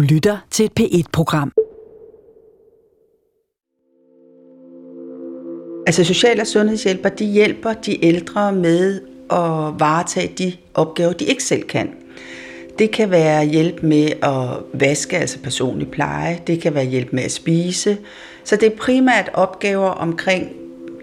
Du lytter til et P1-program. Altså social- og sundhedshjælper, de hjælper de ældre med at varetage de opgaver, de ikke selv kan. Det kan være hjælp med at vaske, altså personlig pleje. Det kan være hjælp med at spise. Så det er primært opgaver omkring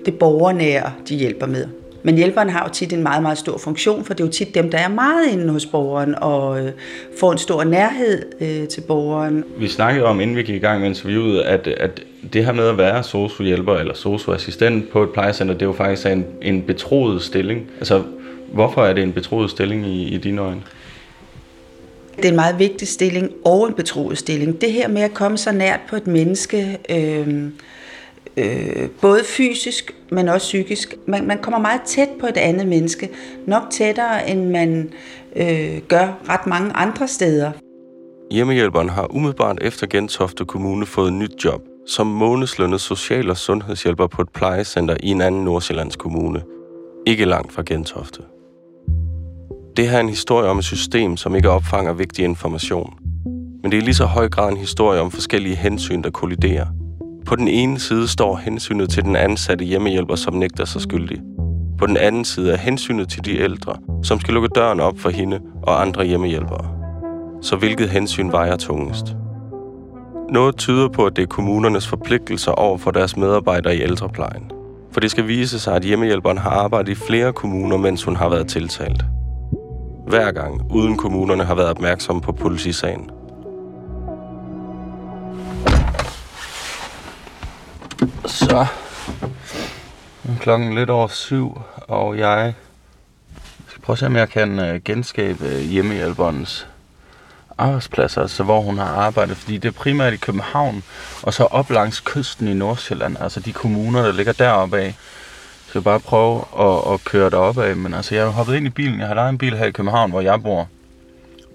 det borgernære, de hjælper med. Men hjælperen har jo tit en meget, meget stor funktion, for det er jo tit dem, der er meget inde hos borgeren og øh, får en stor nærhed øh, til borgeren. Vi snakkede om, inden vi gik i gang med interviewet, at, at det her med at være sociohjælper eller socioassistent på et plejecenter, det er jo faktisk en, en betroet stilling. Altså, hvorfor er det en betroet stilling i, i dine øjne? Det er en meget vigtig stilling og en betroet stilling. Det her med at komme så nært på et menneske, øh, øh, både fysisk, men også psykisk. Man, man kommer meget tæt på et andet menneske, nok tættere end man øh, gør ret mange andre steder. Hjemmehjælperen har umiddelbart efter Gentofte Kommune fået nyt job som månedslønnet social- og sundhedshjælper på et plejecenter i en anden Nordsjællands kommune. Ikke langt fra Gentofte. Det her er en historie om et system, som ikke opfanger vigtig information. Men det er lige så høj grad en historie om forskellige hensyn, der kolliderer. På den ene side står hensynet til den ansatte hjemmehjælper, som nægter sig skyldig. På den anden side er hensynet til de ældre, som skal lukke døren op for hende og andre hjemmehjælpere. Så hvilket hensyn vejer tungest? Noget tyder på, at det er kommunernes forpligtelser over for deres medarbejdere i ældreplejen. For det skal vise sig, at hjemmehjælperen har arbejdet i flere kommuner, mens hun har været tiltalt. Hver gang, uden kommunerne har været opmærksomme på politisagen. Så klokken lidt over syv, og jeg skal prøve at se, om jeg kan øh, genskabe øh, hjemmehjælperens arbejdspladser, altså hvor hun har arbejdet, fordi det er primært i København, og så op langs kysten i Nordsjælland, altså de kommuner, der ligger deroppe af. Så jeg bare prøve at, at køre derop af, men altså jeg har hoppet ind i bilen, jeg har lejet en bil her i København, hvor jeg bor,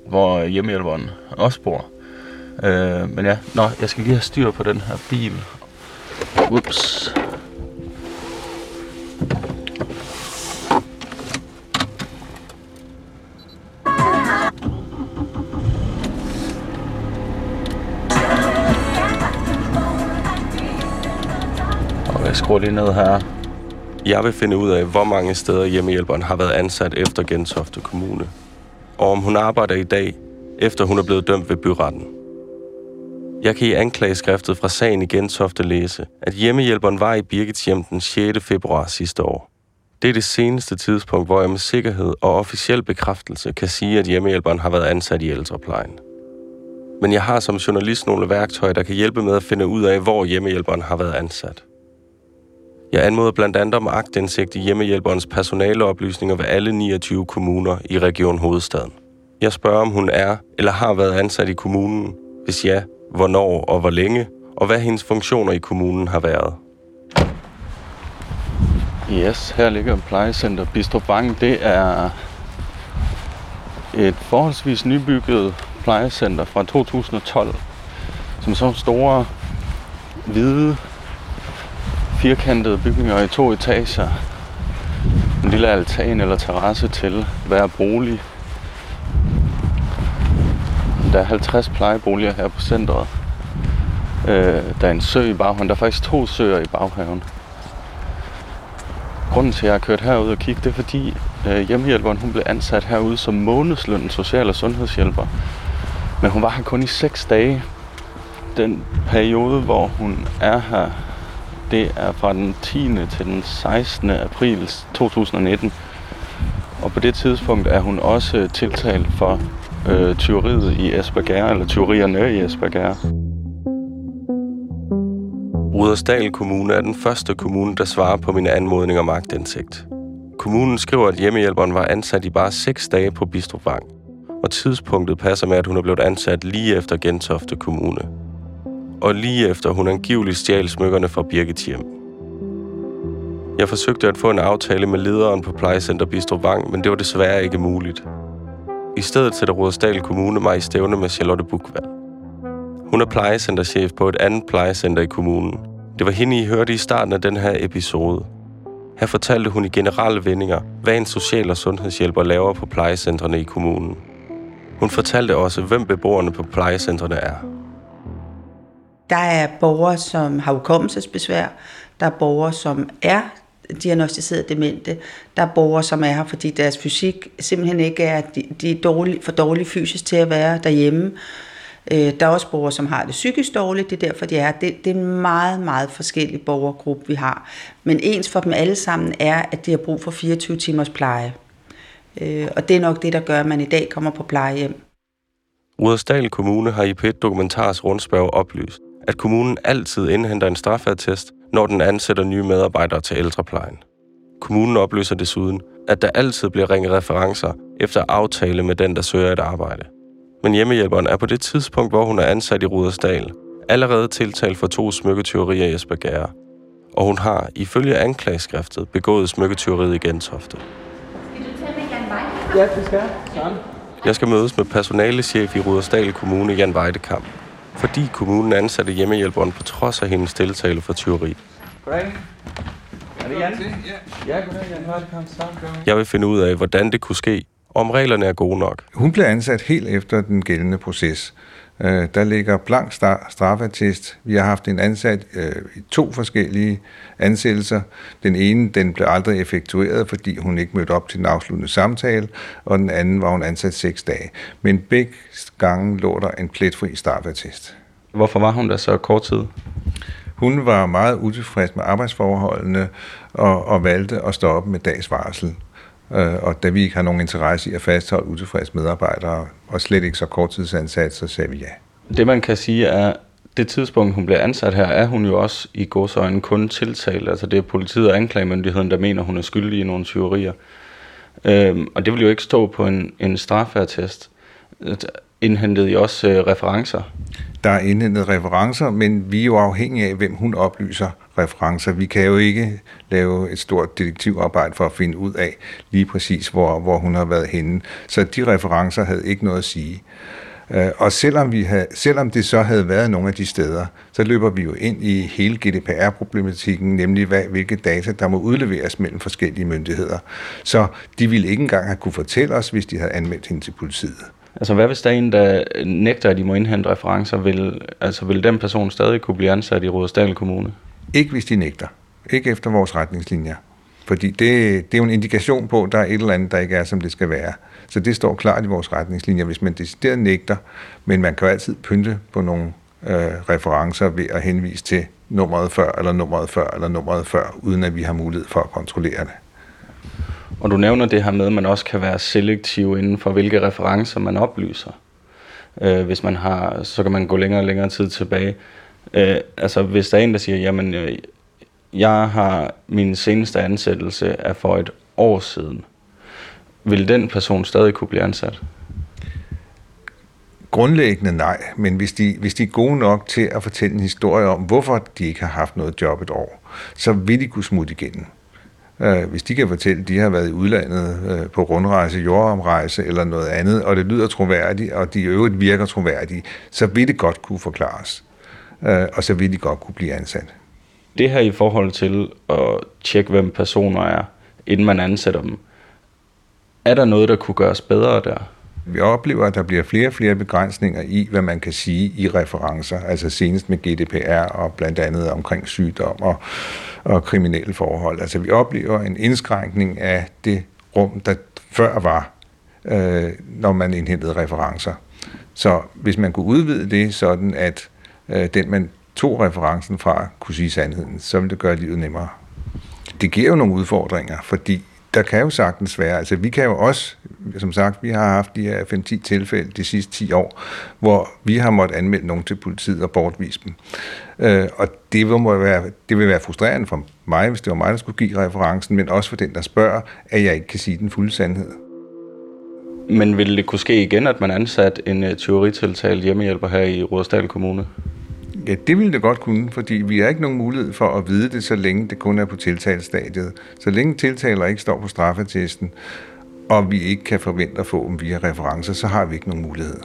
hvor øh, hjemmehjælperen også bor. Øh, men ja, nå, jeg skal lige have styr på den her bil, Ups. Og jeg skruer lige ned her. Jeg vil finde ud af, hvor mange steder hjemmehjælperen har været ansat efter Gentofte Kommune. Og om hun arbejder i dag, efter hun er blevet dømt ved byretten. Jeg kan i anklageskriftet fra sagen i Gentofte læse, at hjemmehjælperen var i Birgits hjem den 6. februar sidste år. Det er det seneste tidspunkt, hvor jeg med sikkerhed og officiel bekræftelse kan sige, at hjemmehjælperen har været ansat i ældreplejen. Men jeg har som journalist nogle værktøjer, der kan hjælpe med at finde ud af, hvor hjemmehjælperen har været ansat. Jeg anmoder blandt andet om agtindsigt i hjemmehjælperens personaleoplysninger ved alle 29 kommuner i Region Hovedstaden. Jeg spørger, om hun er eller har været ansat i kommunen. Hvis ja, hvornår og hvor længe, og hvad hendes funktioner i kommunen har været. Yes, her ligger plejecenter Bistrup Vang. Det er et forholdsvis nybygget plejecenter fra 2012, som så store, hvide, firkantede bygninger i to etager. En lille altan eller terrasse til hver bolig der er 50 plejeboliger her på centret. Øh, der er en sø i baghaven. Der er faktisk to søer i baghaven. Grunden til, at jeg har kørt herud og kigge, det er fordi øh, hjemmehjælperen hun blev ansat herude som månedsløn social- og sundhedshjælper. Men hun var her kun i 6 dage. Den periode, hvor hun er her, det er fra den 10. til den 16. april 2019. Og på det tidspunkt er hun også tiltalt for øh, tyveriet i Esbjerg, eller tyverierne i Esbjerg. Rudersdal Kommune er den første kommune, der svarer på min anmodning om magtindsigt. Kommunen skriver, at hjemmehjælperen var ansat i bare 6 dage på Bistrup Vang, og tidspunktet passer med, at hun er blevet ansat lige efter Gentofte Kommune. Og lige efter hun angiveligt stjal smykkerne fra Birgit hjem. Jeg forsøgte at få en aftale med lederen på plejecenter Bistrup Vang, men det var desværre ikke muligt. I stedet sætter Rådsdal Kommune mig i stævne med Charlotte Bukvald. Hun er plejecenterchef på et andet plejecenter i kommunen. Det var hende, I hørte i starten af den her episode. Her fortalte hun i generelle vendinger, hvad en social- og sundhedshjælper laver på plejecentrene i kommunen. Hun fortalte også, hvem beboerne på plejecentrene er. Der er borgere, som har hukommelsesbesvær. Der er borgere, som er diagnostiseret demente. Der er borgere, som er her, fordi deres fysik simpelthen ikke er, de, de er dårlig, for dårlige fysisk til at være derhjemme. Øh, der er også borgere, som har det psykisk dårligt, det er derfor, de er det, det er en meget, meget forskellig borgergruppe, vi har. Men ens for dem alle sammen er, at de har brug for 24 timers pleje. Øh, og det er nok det, der gør, at man i dag kommer på plejehjem. Rudersdal Kommune har i P1 Dokumentars rundspørg oplyst, at kommunen altid indhenter en straffatest, når den ansætter nye medarbejdere til ældreplejen. Kommunen oplyser desuden, at der altid bliver ringet referencer efter aftale med den, der søger et arbejde. Men hjemmehjælperen er på det tidspunkt, hvor hun er ansat i Rudersdal, allerede tiltalt for to smykketyverier i Esbjerg, og hun har ifølge anklageskriftet begået smykketyveriet i Gentofte. Ja, det skal. Jeg skal mødes med personalechef i Rudersdal Kommune, Jan Weidekamp, fordi kommunen ansatte hjemmehjælperen på trods af hendes deltagelse for tyveri. Goddag. Er det Jan? Ja, goddag Jan. Weidekamp. Jeg vil finde ud af, hvordan det kunne ske, og om reglerne er gode nok. Hun blev ansat helt efter den gældende proces. Øh, der ligger blank straffatest. Vi har haft en ansat øh, i to forskellige ansættelser. Den ene den blev aldrig effektueret, fordi hun ikke mødte op til den afsluttende samtale, og den anden var hun ansat seks dage. Men begge gange lå der en pletfri straffetest. Hvorfor var hun der så kort tid? Hun var meget utilfreds med arbejdsforholdene og, og valgte at stoppe med dags varsel. Øh, og da vi ikke har nogen interesse i at fastholde utilfredse medarbejdere, og slet ikke så korttidsansat, så sagde vi ja. Det man kan sige er, det tidspunkt, hun bliver ansat her, er hun jo også i godsøjne kun tiltalt. Altså det er politiet og anklagemyndigheden, der mener, hun er skyldig i nogle tyverier. Øhm, og det vil jo ikke stå på en, en straffertest. Indhentede I også øh, referencer? Der er indhentet referencer, men vi er jo afhængige af, hvem hun oplyser referencer. Vi kan jo ikke lave et stort detektivarbejde for at finde ud af lige præcis, hvor, hvor hun har været henne. Så de referencer havde ikke noget at sige. Øh, og selvom, vi havde, selvom det så havde været nogle af de steder, så løber vi jo ind i hele GDPR-problematikken, nemlig hvad, hvilke data, der må udleveres mellem forskellige myndigheder. Så de ville ikke engang have kunne fortælle os, hvis de havde anmeldt hende til politiet. Altså hvad hvis der er en, der nægter, at de må indhente referencer, vil, altså vil den person stadig kunne blive ansat i Rådesdal Kommune? Ikke hvis de nægter. Ikke efter vores retningslinjer. Fordi det, det er jo en indikation på, at der er et eller andet, der ikke er, som det skal være. Så det står klart i vores retningslinjer, hvis man decideret nægter, men man kan jo altid pynte på nogle øh, referencer ved at henvise til nummeret før, eller nummeret før, eller nummeret før, uden at vi har mulighed for at kontrollere det. Og du nævner det her med, at man også kan være selektiv inden for, hvilke referencer man oplyser. Øh, hvis man har, så kan man gå længere og længere tid tilbage. Øh, altså hvis der er en, der siger, jamen øh, jeg har min seneste ansættelse er for et år siden, vil den person stadig kunne blive ansat? Grundlæggende nej, men hvis de, hvis de er gode nok til at fortælle en historie om, hvorfor de ikke har haft noget job et år, så vil de kunne smutte igen. Øh, hvis de kan fortælle, at de har været i udlandet øh, på rundrejse, jordomrejse eller noget andet, og det lyder troværdigt, og de i øvrigt virker troværdige, så vil det godt kunne forklares. Øh, og så vil de godt kunne blive ansat. Det her i forhold til at tjekke, hvem personer er, inden man ansætter dem, er der noget, der kunne gøres bedre der? Vi oplever, at der bliver flere og flere begrænsninger i, hvad man kan sige i referencer, altså senest med GDPR og blandt andet omkring sygdom og, og kriminelle forhold. Altså vi oplever en indskrænkning af det rum, der før var, øh, når man indhentede referencer. Så hvis man kunne udvide det sådan, at øh, den man tog referencen fra kunne sige sandheden, så ville det gøre livet nemmere. Det giver jo nogle udfordringer, fordi der kan jo sagtens være, altså vi kan jo også, som sagt, vi har haft de her 5-10 tilfælde de sidste 10 år, hvor vi har måttet anmelde nogen til politiet og bortvise dem. Øh, og det vil, må være, det vil være frustrerende for mig, hvis det var mig, der skulle give referencen, men også for den, der spørger, at jeg ikke kan sige den fulde sandhed. Men ville det kunne ske igen, at man ansat en øh, uh, teoritiltalt hjemmehjælper her i Rudersdal Kommune? Ja, det ville det godt kunne, fordi vi har ikke nogen mulighed for at vide det, så længe det kun er på tiltalestadiet. Så længe tiltaler ikke står på straffetesten, og vi ikke kan forvente at få dem via referencer, så har vi ikke nogen mulighed.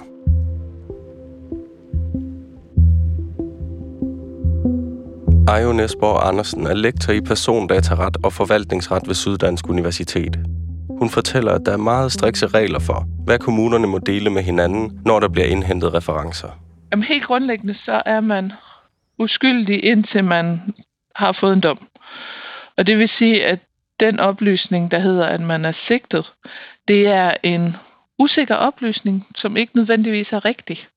Ejo Nesborg Andersen er lektor i persondataret og forvaltningsret ved Syddansk Universitet. Hun fortæller, at der er meget strikse regler for, hvad kommunerne må dele med hinanden, når der bliver indhentet referencer. Jamen, helt grundlæggende så er man uskyldig, indtil man har fået en dom. Og det vil sige, at den oplysning, der hedder, at man er sigtet, det er en usikker oplysning, som ikke nødvendigvis er rigtig.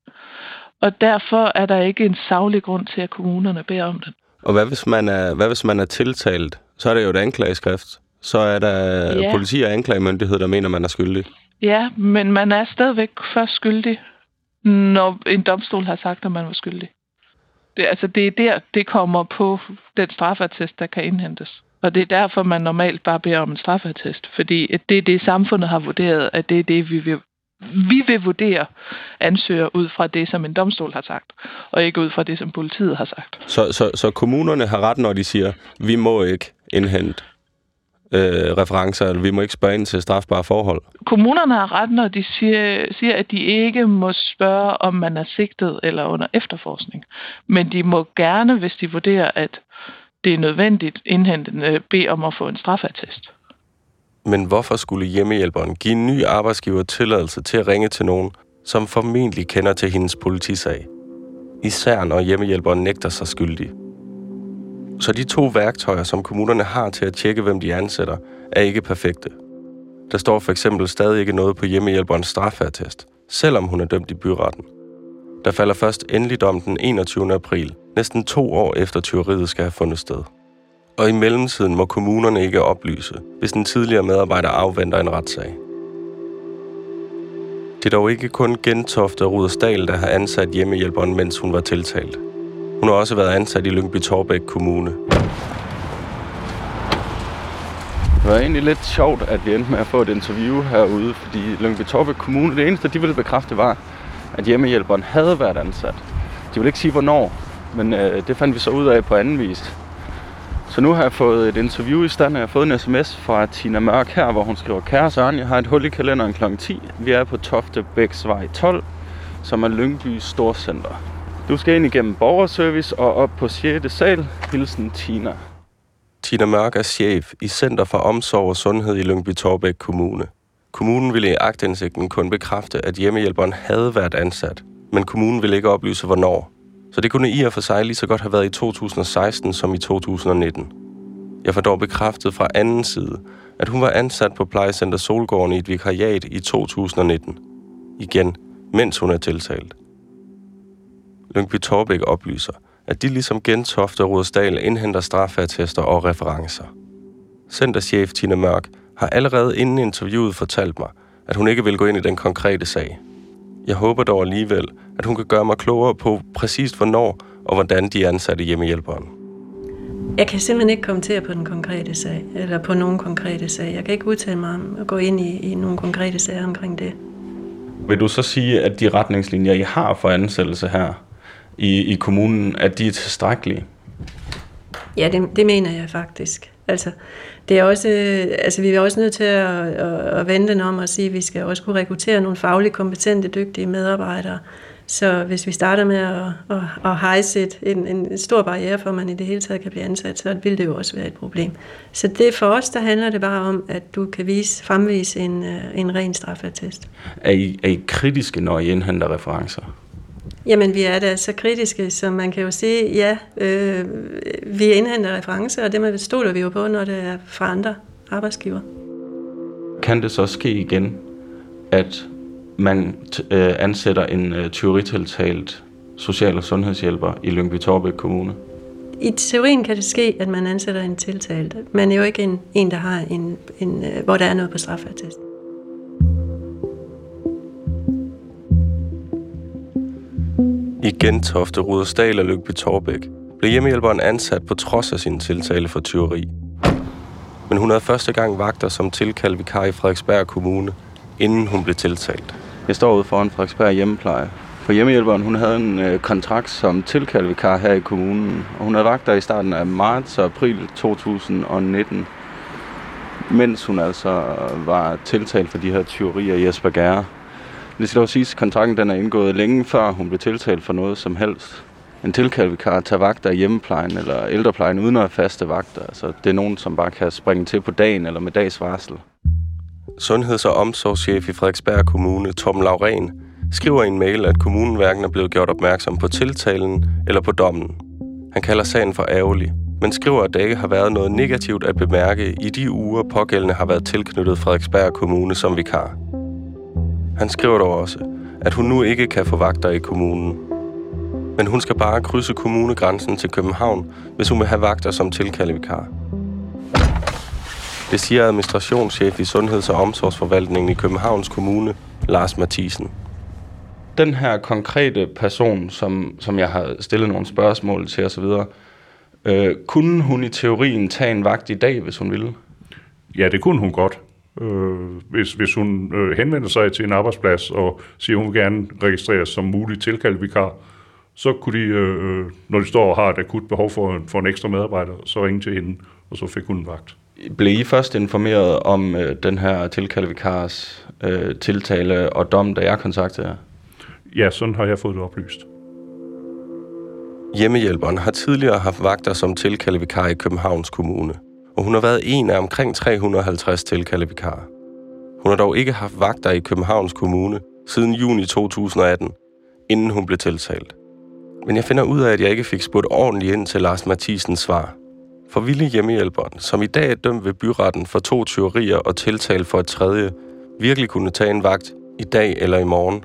Og derfor er der ikke en savlig grund til, at kommunerne beder om den. Og hvad hvis man er, hvad hvis man er tiltalt? Så er det jo et anklageskrift. Så er der ja. politi og anklagemyndighed, der mener, man er skyldig. Ja, men man er stadigvæk først skyldig, når en domstol har sagt, at man var skyldig. Det, altså, det er der, det kommer på den straffertest, der kan indhentes. Og det er derfor, man normalt bare beder om en straffertest, Fordi det er det, samfundet har vurderet, at det er det, vi vil, vi vil vurdere ansøger ud fra det, som en domstol har sagt, og ikke ud fra det, som politiet har sagt. Så, så, så kommunerne har ret, når de siger, vi må ikke indhente øh, referencer, eller vi må ikke spørge ind til strafbare forhold? Kommunerne har ret, når de siger, siger, at de ikke må spørge, om man er sigtet eller under efterforskning. Men de må gerne, hvis de vurderer, at det er nødvendigt, indhentende bede om at få en strafattest. Men hvorfor skulle hjemmehjælperen give en ny arbejdsgiver tilladelse til at ringe til nogen, som formentlig kender til hendes politisag? Især når hjemmehjælperen nægter sig skyldig. Så de to værktøjer, som kommunerne har til at tjekke, hvem de ansætter, er ikke perfekte. Der står for eksempel stadig ikke noget på hjemmehjælperens straffatest, selvom hun er dømt i byretten. Der falder først endelig dom den 21. april, næsten to år efter tyveriet skal have fundet sted. Og i mellemtiden må kommunerne ikke oplyse, hvis den tidligere medarbejder afventer en retssag. Det er dog ikke kun Gentofte og Rudersdal, der har ansat hjemmehjælperen, mens hun var tiltalt. Hun har også været ansat i Lyngby Torbæk Kommune. Det var egentlig lidt sjovt, at vi endte med at få et interview herude, fordi Lyngby Torbæk Kommune, det eneste, de ville bekræfte, var, at hjemmehjælperen havde været ansat. De ville ikke sige, hvornår, men øh, det fandt vi så ud af på anden vis. Så nu har jeg fået et interview i stand, og jeg har fået en sms fra Tina Mørk her, hvor hun skriver, Kære Søren, jeg har et hul i kalenderen kl. 10. Vi er på Tofte Bæksvej 12, som er Lyngbys Storcenter. Du skal ind igennem borgerservice og op på 6. sal. Hilsen Tina. Tina Mørk er chef i Center for Omsorg og Sundhed i Lyngby Torbæk Kommune. Kommunen ville i agtindsigten kun bekræfte, at hjemmehjælperen havde været ansat, men kommunen ville ikke oplyse, hvornår. Så det kunne i og for sig lige så godt have været i 2016 som i 2019. Jeg får dog bekræftet fra anden side, at hun var ansat på plejecenter Solgården i et vikariat i 2019. Igen, mens hun er tiltalt. Lyngby Torbæk oplyser, at de ligesom Gentofte og Rudersdal indhenter straffatester og referencer. Centerchef Tina Mørk har allerede inden interviewet fortalt mig, at hun ikke vil gå ind i den konkrete sag. Jeg håber dog alligevel, at hun kan gøre mig klogere på præcist hvornår og hvordan de ansatte hjemmehjælperen. Jeg kan simpelthen ikke kommentere på den konkrete sag, eller på nogen konkrete sag. Jeg kan ikke udtale mig om at gå ind i, i nogle konkrete sager omkring det. Vil du så sige, at de retningslinjer, I har for ansættelse her, i, i kommunen, at de er tilstrækkelige? Ja, det, det mener jeg faktisk. Altså, det er også, altså, vi er også nødt til at, at, at vente den om og sige, at vi skal også kunne rekruttere nogle fagligt kompetente, dygtige medarbejdere. Så hvis vi starter med at, at, at hejse en, en stor barriere for, at man i det hele taget kan blive ansat, så vil det jo også være et problem. Så det for os, der handler det bare om, at du kan vise, fremvise en, en ren straffatest. Er I, er I kritiske, når I indhenter referencer? Jamen, vi er da så kritiske, så man kan jo sige, ja, øh, vi indhenter referencer, og det stoler vi jo på, når det er fra andre arbejdsgiver. Kan det så ske igen, at man øh, ansætter en øh, teoritiltalt social- og sundhedshjælper i Lyngby Torbæk Kommune? I teorien kan det ske, at man ansætter en tiltalt, men jo ikke en, en der har en, en, øh, hvor der er noget på straffattesten. I Gentofte, Rudersdal og Lyngby Torbæk blev hjemmehjælperen ansat på trods af sin tiltale for tyveri. Men hun havde første gang vagter som tilkaldt vikar i Frederiksberg Kommune, inden hun blev tiltalt. Jeg står ude foran Frederiksberg hjemmepleje. For hjemmehjælperen hun havde en øh, kontrakt som tilkaldvikar her i kommunen, og hun havde vagter i starten af marts og april 2019, mens hun altså var tiltalt for de her tyverier i Jesper Gære. Det skal dog siges, at kontrakten den er indgået længe før hun blev tiltalt for noget som helst. En tilkaldvikar tager vagter i hjemmeplejen eller ældreplejen uden at have faste vagter. Altså, det er nogen, som bare kan springe til på dagen eller med dags varsel. sundheds- og omsorgschef i Frederiksberg Kommune, Tom Lauren, skriver i en mail, at kommunen hverken er blevet gjort opmærksom på tiltalen eller på dommen. Han kalder sagen for ærgerlig, men skriver, at der ikke har været noget negativt at bemærke i de uger, pågældende har været tilknyttet Frederiksberg Kommune som vikar. Han skriver dog også, at hun nu ikke kan få vagter i kommunen. Men hun skal bare krydse kommunegrænsen til København, hvis hun vil have vagter som tilkaldevikar. Det siger administrationschef i Sundheds- og Omsorgsforvaltningen i Københavns Kommune, Lars Mathisen. Den her konkrete person, som, som jeg har stillet nogle spørgsmål til osv., øh, kunne hun i teorien tage en vagt i dag, hvis hun ville? Ja, det kunne hun godt. Øh, hvis, hvis hun øh, henvender sig til en arbejdsplads og siger, at hun vil gerne registreres som mulig tilkaldevikar, så kunne de, øh, når de står og har et akut behov for, for en ekstra medarbejder, så ringe til hende, og så fik hun en vagt. Blev I først informeret om øh, den her tilkaldevikars øh, tiltale og dom, da jeg kontaktede jer? Ja, sådan har jeg fået det oplyst. Hjemmehjælperen har tidligere haft vagter som tilkaldevikar i Københavns Kommune, og hun har været en af omkring 350 tilkaldevikarer. Hun har dog ikke haft vagter i Københavns Kommune siden juni 2018, inden hun blev tiltalt. Men jeg finder ud af, at jeg ikke fik spurgt ordentligt ind til Lars Mathisens svar. For ville hjemmehjælperen, som i dag er dømt ved byretten for to tyverier og tiltalt for et tredje, virkelig kunne tage en vagt i dag eller i morgen?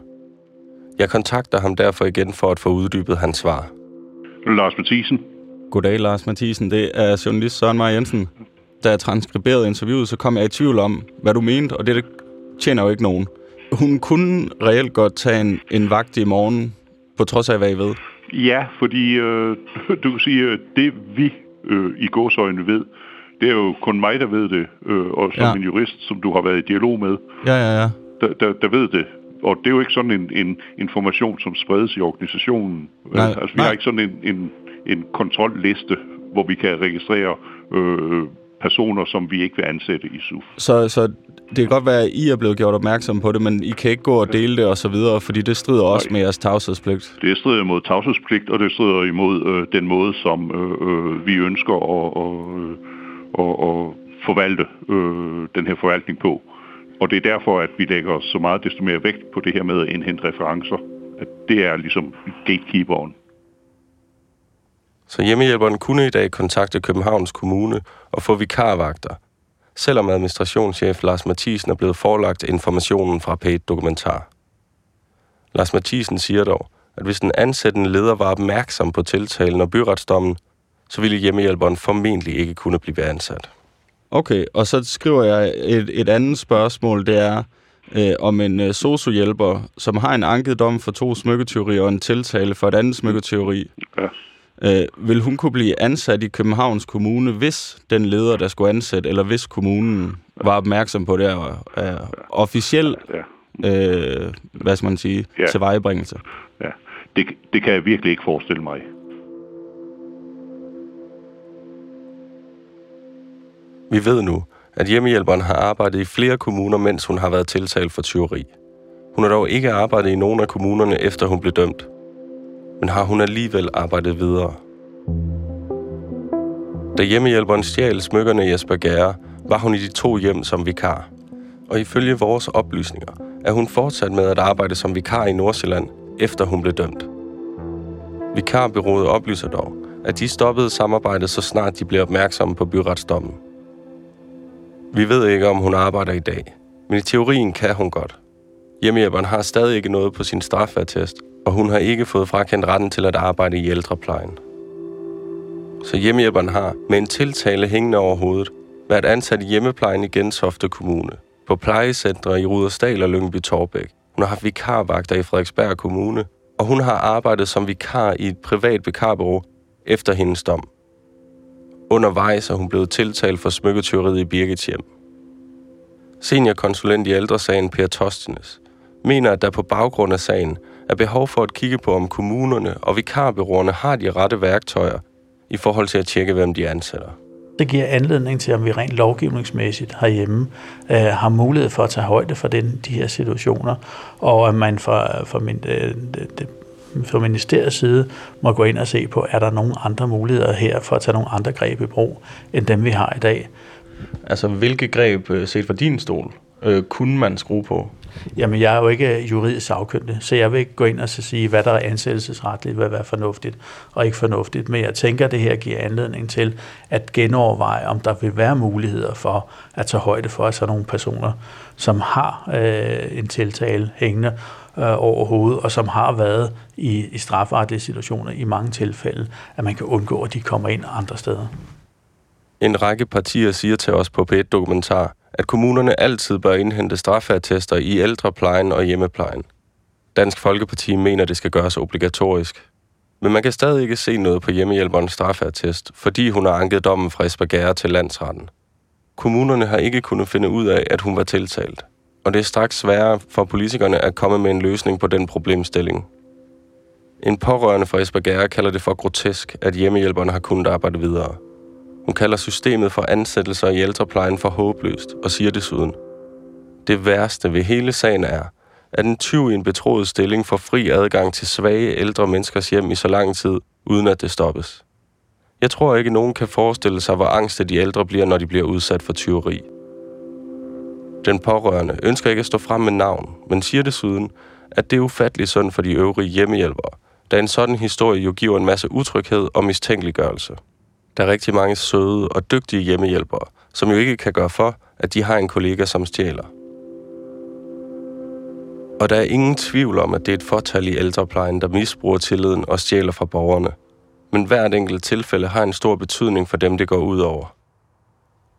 Jeg kontakter ham derfor igen for at få uddybet hans svar. Lars Mathisen. Goddag, Lars Mathisen. Det er journalist Søren Maja Jensen. Da jeg transkriberede interviewet, så kom jeg i tvivl om, hvad du mente, og det tjener jo ikke nogen. Hun kunne reelt godt tage en, en vagt i morgen, på trods af, hvad I ved. Ja, fordi øh, du kan sige, at det vi øh, i gåsøjne ved, det er jo kun mig, der ved det, øh, og som ja. en jurist, som du har været i dialog med, Ja, ja, ja. der, der, der ved det. Og det er jo ikke sådan en, en information, som spredes i organisationen. Nej, altså, vi nej. har ikke sådan en, en, en kontrolliste, hvor vi kan registrere øh, personer, som vi ikke vil ansætte i SUF. Så, så det kan godt være, at I er blevet gjort opmærksom på det, men I kan ikke gå og dele det og så videre, fordi det strider også med jeres tavshedspligt. Det strider imod tavshedspligt, og det strider imod øh, den måde, som øh, øh, vi ønsker at, og, og, og forvalte øh, den her forvaltning på. Og det er derfor, at vi lægger så meget desto mere vægt på det her med at indhente referencer. At det er ligesom gatekeeperen. Så hjemmehjælperen kunne i dag kontakte Københavns Kommune og få vikarvagter, selvom administrationschef Lars Mathisen er blevet forelagt informationen fra P1 Dokumentar. Lars Mathisen siger dog, at hvis den ansættende leder var opmærksom på tiltalen og byretsdommen, så ville hjemmehjælperen formentlig ikke kunne blive ansat. Okay, og så skriver jeg et, et andet spørgsmål, det er øh, om en øh, sociohjælper, som har en anket dom for to smykketeorier og en tiltale for et andet smykketeori. Ja. Øh, vil hun kunne blive ansat i Københavns Kommune, hvis den leder, der skulle ansætte, eller hvis kommunen var opmærksom på det og øh, officiel, Ja. øh, hvad skal man sige, Ja. tilvejebringelse? Ja. Det, det kan jeg virkelig ikke forestille mig. Vi ved nu, at hjemmehjælperen har arbejdet i flere kommuner, mens hun har været tiltalt for tyveri. Hun har dog ikke arbejdet i nogen af kommunerne, efter hun blev dømt. Men har hun alligevel arbejdet videre? Da hjemmehjælperen stjal smykkerne Jesper Gære, var hun i de to hjem som vikar. Og ifølge vores oplysninger er hun fortsat med at arbejde som vikar i Nordsjælland, efter hun blev dømt. Vikarbyrået oplyser dog, at de stoppede samarbejdet, så snart de blev opmærksomme på byretsdommen. Vi ved ikke, om hun arbejder i dag, men i teorien kan hun godt. Hjemmehjælperen har stadig ikke noget på sin straffertest, og hun har ikke fået frakendt retten til at arbejde i ældreplejen. Så hjemmehjælperen har, med en tiltale hængende over hovedet, været ansat i hjemmeplejen i Gentofte Kommune, på plejecentre i Rudersdal og Lyngby Torbæk. Hun har haft vikarvagter i Frederiksberg Kommune, og hun har arbejdet som vikar i et privat vikarbureau efter hendes dom. Undervejs er hun blevet tiltalt for smykketyveriet i Birgits hjem. Seniorkonsulent i ældresagen Per Tostenes mener, at der på baggrund af sagen er behov for at kigge på, om kommunerne og vikarbyråerne har de rette værktøjer i forhold til at tjekke, hvem de ansætter. Det giver anledning til, om vi rent lovgivningsmæssigt herhjemme øh, har mulighed for at tage højde for den, de her situationer, og at man fra, fra, min, øh, det, fra ministeriets side må gå ind og se på, er der nogle andre muligheder her for at tage nogle andre greb i brug, end dem vi har i dag. Altså, hvilke greb, øh, set fra din stol, øh, kunne man skrue på? Jamen, jeg er jo ikke øh, juridisk sagkyndig, så jeg vil ikke gå ind og så sige, hvad der er ansættelsesretligt, hvad der er fornuftigt og ikke fornuftigt. Men jeg tænker, at det her giver anledning til at genoverveje, om der vil være muligheder for at tage højde for, at så nogle personer, som har øh, en tiltale hængende øh, over hovedet, og som har været i, i strafferetlige situationer i mange tilfælde, at man kan undgå, at de kommer ind andre steder. En række partier siger til os på P1-dokumentar, at kommunerne altid bør indhente straffeattester i ældreplejen og hjemmeplejen. Dansk Folkeparti mener, det skal gøres obligatorisk. Men man kan stadig ikke se noget på hjemmehjælperens straffeattest, fordi hun har anket dommen fra Esbjerg til landsretten. Kommunerne har ikke kunnet finde ud af, at hun var tiltalt. Og det er straks sværere for politikerne at komme med en løsning på den problemstilling. En pårørende fra Esbjerg kalder det for grotesk, at hjemmehjælperne har kunnet arbejde videre. Hun kalder systemet for ansættelser i ældreplejen for håbløst og siger desuden, det værste ved hele sagen er, at en tyv i en betroet stilling får fri adgang til svage ældre menneskers hjem i så lang tid, uden at det stoppes. Jeg tror ikke, nogen kan forestille sig, hvor angste de ældre bliver, når de bliver udsat for tyveri. Den pårørende ønsker ikke at stå frem med navn, men siger desuden, at det er ufatteligt synd for de øvrige hjemmehjælpere, da en sådan historie jo giver en masse utryghed og mistænkeliggørelse. Der er rigtig mange søde og dygtige hjemmehjælpere, som jo ikke kan gøre for, at de har en kollega, som stjæler. Og der er ingen tvivl om, at det er et fortal i ældreplejen, der misbruger tilliden og stjæler fra borgerne. Men hvert enkelt tilfælde har en stor betydning for dem, det går ud over.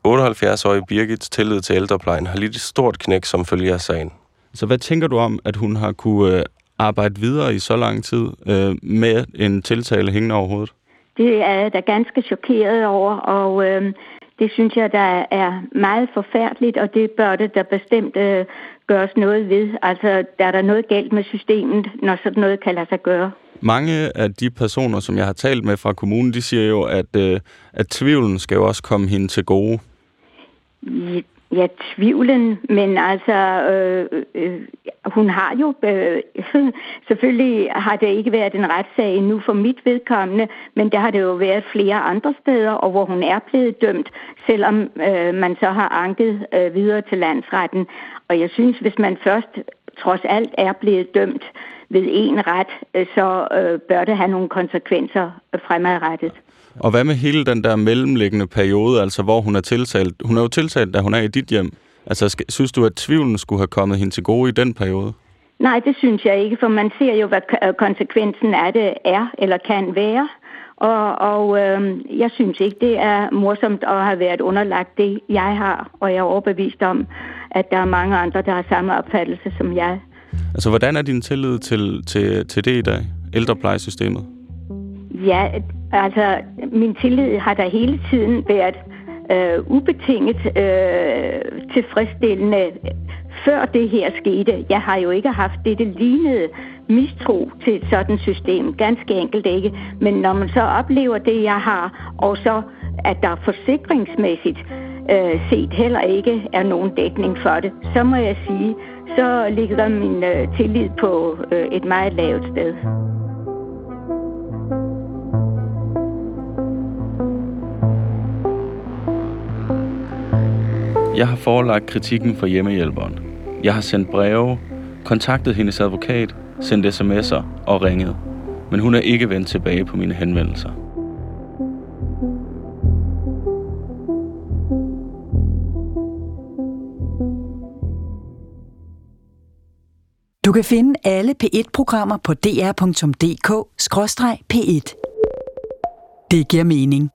78-årige Birgits tillid til ældreplejen har lidt et stort knæk som følge af sagen. Så hvad tænker du om, at hun har kunne øh, arbejde videre i så lang tid øh, med en tiltale hængende over hovedet? Det er jeg da ganske chokeret over, og øh, det synes jeg, der er meget forfærdeligt, og det bør det da bestemt øh, gøres noget ved. Altså, der er der noget galt med systemet, når sådan noget kan lade sig gøre. Mange af de personer, som jeg har talt med fra kommunen, de siger jo, at, øh, at tvivlen skal jo også komme hende til gode. Ja, tvivlen, men altså, øh, øh, hun har jo, øh, selvfølgelig har det ikke været en retssag endnu for mit vedkommende, men der har det jo været flere andre steder, og hvor hun er blevet dømt, selvom øh, man så har anket øh, videre til landsretten. Og jeg synes, hvis man først trods alt er blevet dømt ved en ret, øh, så øh, bør det have nogle konsekvenser fremadrettet. Og hvad med hele den der mellemliggende periode, altså hvor hun er tiltalt? Hun er jo tiltalt, da hun er i dit hjem. Altså, skal, synes du, at tvivlen skulle have kommet hende til gode i den periode? Nej, det synes jeg ikke, for man ser jo, hvad konsekvensen af det er eller kan være. Og, og øh, jeg synes ikke, det er morsomt at have været underlagt det, jeg har. Og jeg er overbevist om, at der er mange andre, der har samme opfattelse som jeg. Altså, hvordan er din tillid til, til, til det i dag? Ældreplejesystemet? Ja, altså min tillid har der hele tiden været øh, ubetinget øh, tilfredsstillende før det her skete. Jeg har jo ikke haft det, det lignede mistro til et sådan system. Ganske enkelt ikke. Men når man så oplever det, jeg har, og så at der forsikringsmæssigt øh, set heller ikke er nogen dækning for det, så må jeg sige, så ligger min øh, tillid på øh, et meget lavt sted. Jeg har forelagt kritikken for hjemmehjælperen. Jeg har sendt breve, kontaktet hendes advokat, sendt sms'er og ringet. Men hun er ikke vendt tilbage på mine henvendelser. Du kan finde alle P1-programmer på dr.dk-p1. Det giver mening.